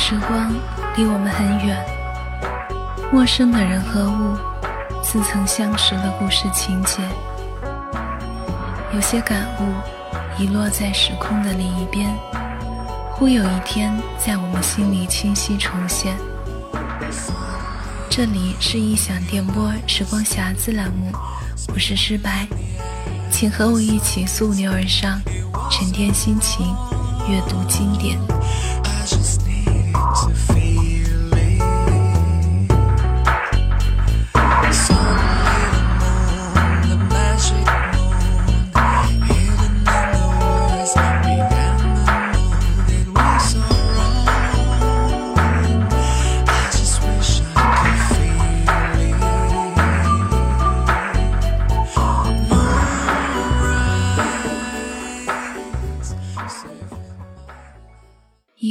时光离我们很远，陌生的人和物，似曾相识的故事情节。有些感悟遗落在时空的另一边，忽有一天在我们心里清晰重现。这里是异想电波时光匣子栏目，我是诗白，请和我一起溯流而上，沉淀心情，阅读经典。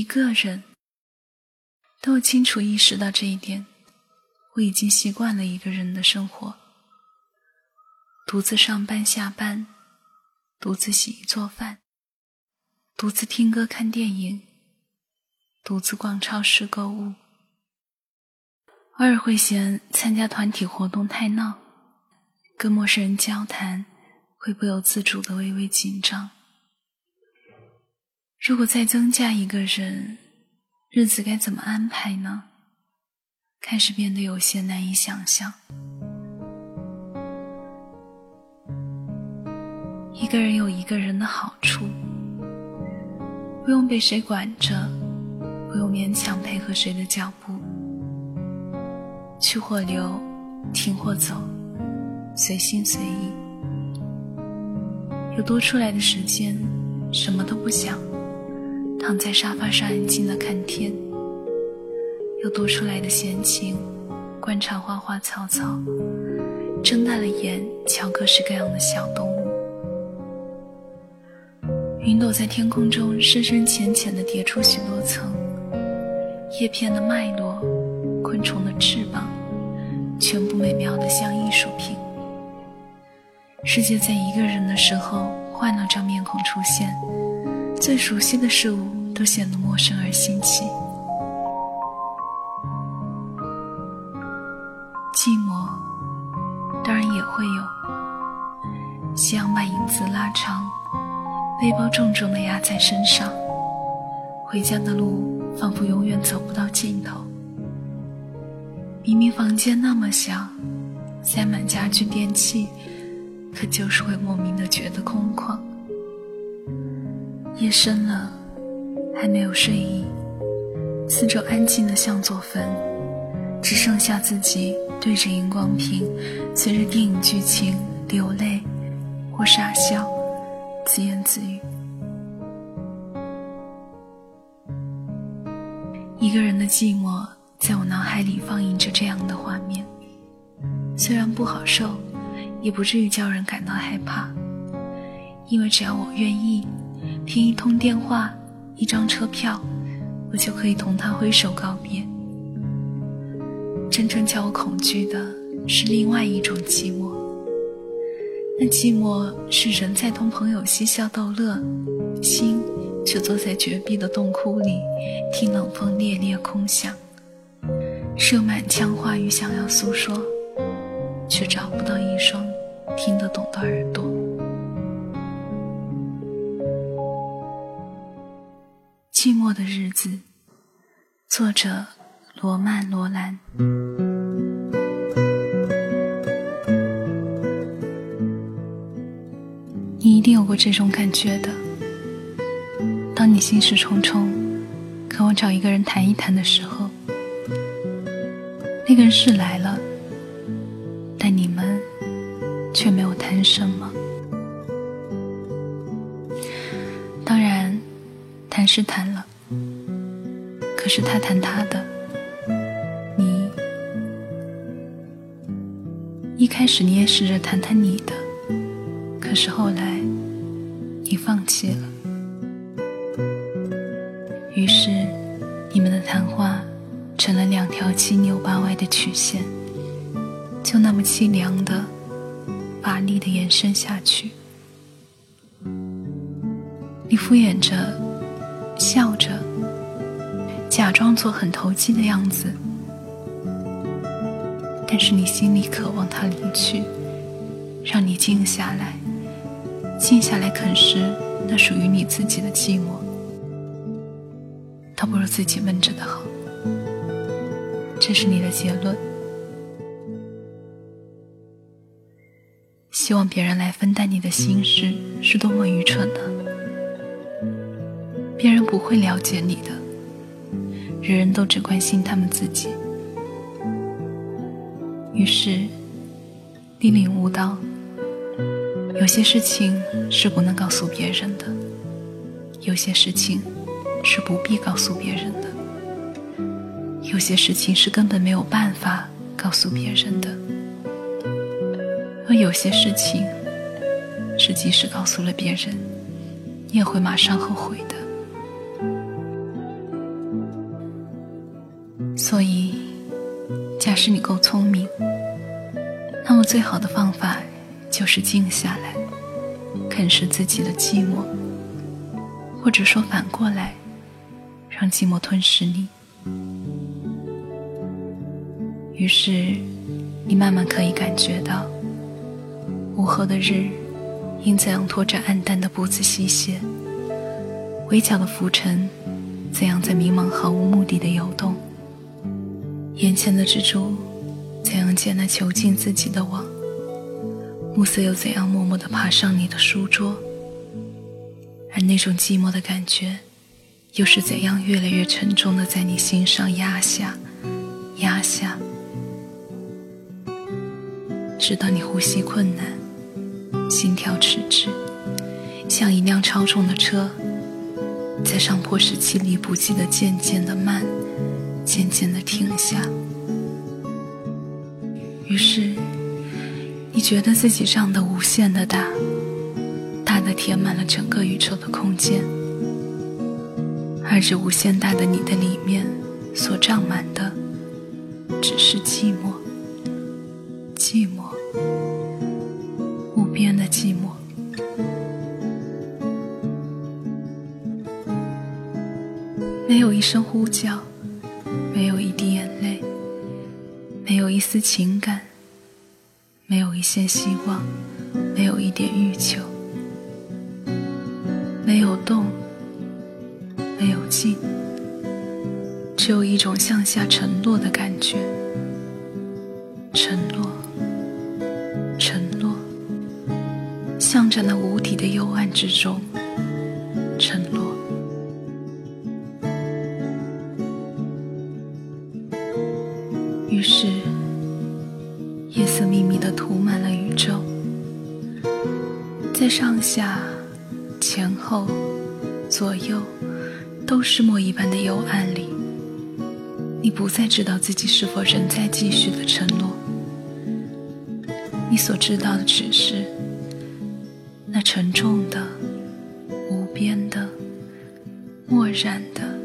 一个人，当我清楚意识到这一点，我已经习惯了一个人的生活：独自上班下班，独自洗衣做饭，独自听歌看电影，独自逛超市购物。偶尔会嫌参加团体活动太闹，跟陌生人交谈会不由自主的微微紧张。如果再增加一个人，日子该怎么安排呢？开始变得有些难以想象。一个人有一个人的好处，不用被谁管着，不用勉强配合谁的脚步，去或留，停或走，随心随意。有多出来的时间，什么都不想。躺在沙发上安静的看天，有多出来的闲情，观察花花草草，睁大了眼瞧各式各样的小动物。云朵在天空中深深浅浅的叠出许多层，叶片的脉络，昆虫的翅膀，全部美妙的像艺术品。世界在一个人的时候换了张面孔出现，最熟悉的事物。都显得陌生而新奇。寂寞当然也会有。夕阳把影子拉长，背包重重的压在身上，回家的路仿佛永远走不到尽头。明明房间那么小，塞满家具电器，可就是会莫名的觉得空旷。夜深了。还没有睡意，四周安静的像座坟，只剩下自己对着荧光屏，随着电影剧情流泪或傻笑，自言自语。一个人的寂寞，在我脑海里放映着这样的画面，虽然不好受，也不至于叫人感到害怕，因为只要我愿意，听一通电话。一张车票，我就可以同他挥手告别。真正叫我恐惧的是另外一种寂寞，那寂寞是人在同朋友嬉笑逗乐，心却坐在绝壁的洞窟里，听冷风猎猎空响，是满腔话语想要诉说，却找不到一双听得懂的耳朵。寂寞的日子，作者罗曼·罗兰。你一定有过这种感觉的：当你心事重重，渴望找一个人谈一谈的时候，那个人是来了，但你们却没有谈什么。当然，谈是谈了，是他谈他的，你一开始你也试着谈谈你的，可是后来你放弃了，于是你们的谈话成了两条七扭八歪的曲线，就那么凄凉的、乏力的延伸下去，你敷衍着。笑着，假装做很投机的样子，但是你心里渴望他离去，让你静下来，静下来啃食那属于你自己的寂寞，倒不如自己闷着的好。这是你的结论。希望别人来分担你的心事，是多么愚蠢的！别人不会了解你的，人人都只关心他们自己。于是，你领悟到，有些事情是不能告诉别人的，有些事情是不必告诉别人的，有些事情是根本没有办法告诉别人的。而有些事情，是即使告诉了别人，你也会马上后悔的。是你够聪明，那么最好的方法就是静下来，啃食自己的寂寞，或者说反过来，让寂寞吞噬你。于是，你慢慢可以感觉到。午后的日，因怎样拖着暗淡的步子西斜；围剿的浮尘，怎样在迷茫毫无目的的游动；眼前的蜘蛛，怎样借那囚禁自己的网；暮色又怎样默默地爬上你的书桌；而那种寂寞的感觉，又是怎样越来越沉重地在你心上压下、压下，直到你呼吸困难。心跳迟滞，像一辆超重的车，在上坡时气力不济的渐渐的慢，渐渐的停下。于是，你觉得自己胀得无限的大，大的填满了整个宇宙的空间，而这无限大的你的里面，所胀满的，只是寂寞，寂寞。无边的寂寞，没有一声呼叫，没有一滴眼泪，没有一丝情感，没有一线希望，没有一点欲求，没有动，没有静，只有一种向下沉落的感觉，沉落。向着那无底的幽暗之中于是，夜色密密的涂满了宇宙，在上下、前后、左右都是墨一般的幽暗里，你不再知道自己是否仍在继续的沉落。你所知道的只是。那沉重的、无边的、漠然的。